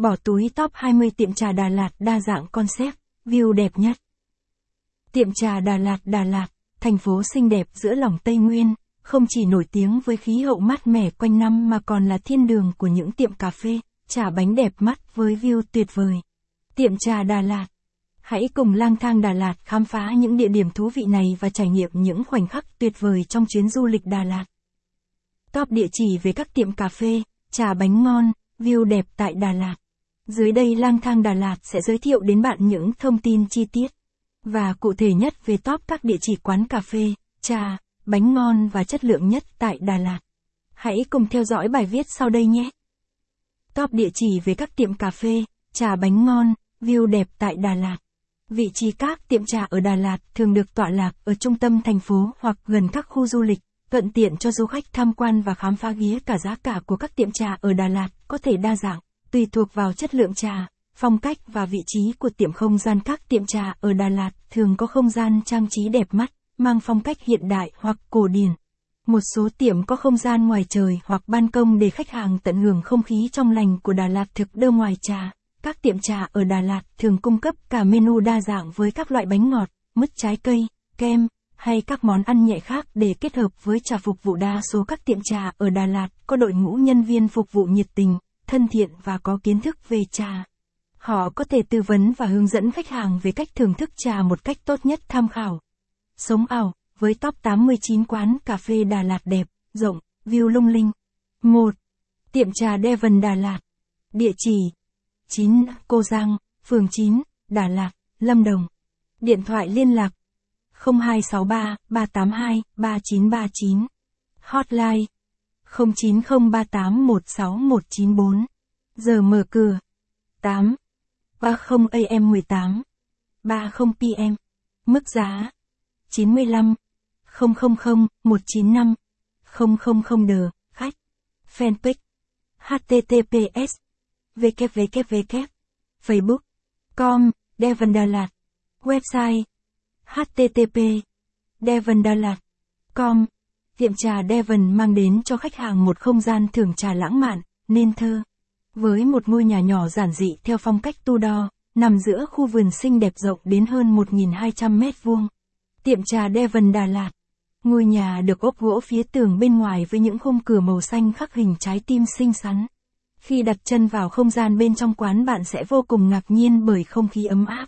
Bỏ túi top 20 tiệm trà Đà Lạt đa dạng concept, view đẹp nhất. Tiệm trà Đà Lạt Đà Lạt, thành phố xinh đẹp giữa lòng Tây Nguyên, không chỉ nổi tiếng với khí hậu mát mẻ quanh năm mà còn là thiên đường của những tiệm cà phê, trà bánh đẹp mắt với view tuyệt vời. Tiệm trà Đà Lạt Hãy cùng lang thang Đà Lạt khám phá những địa điểm thú vị này và trải nghiệm những khoảnh khắc tuyệt vời trong chuyến du lịch Đà Lạt. Top địa chỉ về các tiệm cà phê, trà bánh ngon, view đẹp tại Đà Lạt. Dưới đây lang thang Đà Lạt sẽ giới thiệu đến bạn những thông tin chi tiết và cụ thể nhất về top các địa chỉ quán cà phê, trà, bánh ngon và chất lượng nhất tại Đà Lạt. Hãy cùng theo dõi bài viết sau đây nhé. Top địa chỉ về các tiệm cà phê, trà bánh ngon, view đẹp tại Đà Lạt. Vị trí các tiệm trà ở Đà Lạt thường được tọa lạc ở trung tâm thành phố hoặc gần các khu du lịch, thuận tiện cho du khách tham quan và khám phá ghía cả giá cả của các tiệm trà ở Đà Lạt có thể đa dạng, tùy thuộc vào chất lượng trà, phong cách và vị trí của tiệm không gian các tiệm trà ở Đà Lạt thường có không gian trang trí đẹp mắt, mang phong cách hiện đại hoặc cổ điển. Một số tiệm có không gian ngoài trời hoặc ban công để khách hàng tận hưởng không khí trong lành của Đà Lạt thực đơn ngoài trà. Các tiệm trà ở Đà Lạt thường cung cấp cả menu đa dạng với các loại bánh ngọt, mứt trái cây, kem, hay các món ăn nhẹ khác để kết hợp với trà phục vụ đa số các tiệm trà ở Đà Lạt có đội ngũ nhân viên phục vụ nhiệt tình, thân thiện và có kiến thức về trà. Họ có thể tư vấn và hướng dẫn khách hàng về cách thưởng thức trà một cách tốt nhất tham khảo. Sống ảo, với top 89 quán cà phê Đà Lạt đẹp, rộng, view lung linh. 1. Tiệm trà Devon Đà Lạt. Địa chỉ 9 Cô Giang, phường 9, Đà Lạt, Lâm Đồng. Điện thoại liên lạc 0263 382 3939. Hotline 0903816194. Giờ mở cửa. 8 30 AM 18 30 PM. Mức giá. 95 000 195 000 đờ, khách. Fanpage. Https www facebook. Com. Devon Đà Lạt website http Devon Đà Lạt com tiệm trà Devon mang đến cho khách hàng một không gian thưởng trà lãng mạn nên thơ. Với một ngôi nhà nhỏ giản dị theo phong cách Tudor nằm giữa khu vườn xinh đẹp rộng đến hơn 1.200 mét vuông. Tiệm trà Devon Đà Lạt. Ngôi nhà được ốp gỗ phía tường bên ngoài với những khung cửa màu xanh khắc hình trái tim xinh xắn. Khi đặt chân vào không gian bên trong quán bạn sẽ vô cùng ngạc nhiên bởi không khí ấm áp,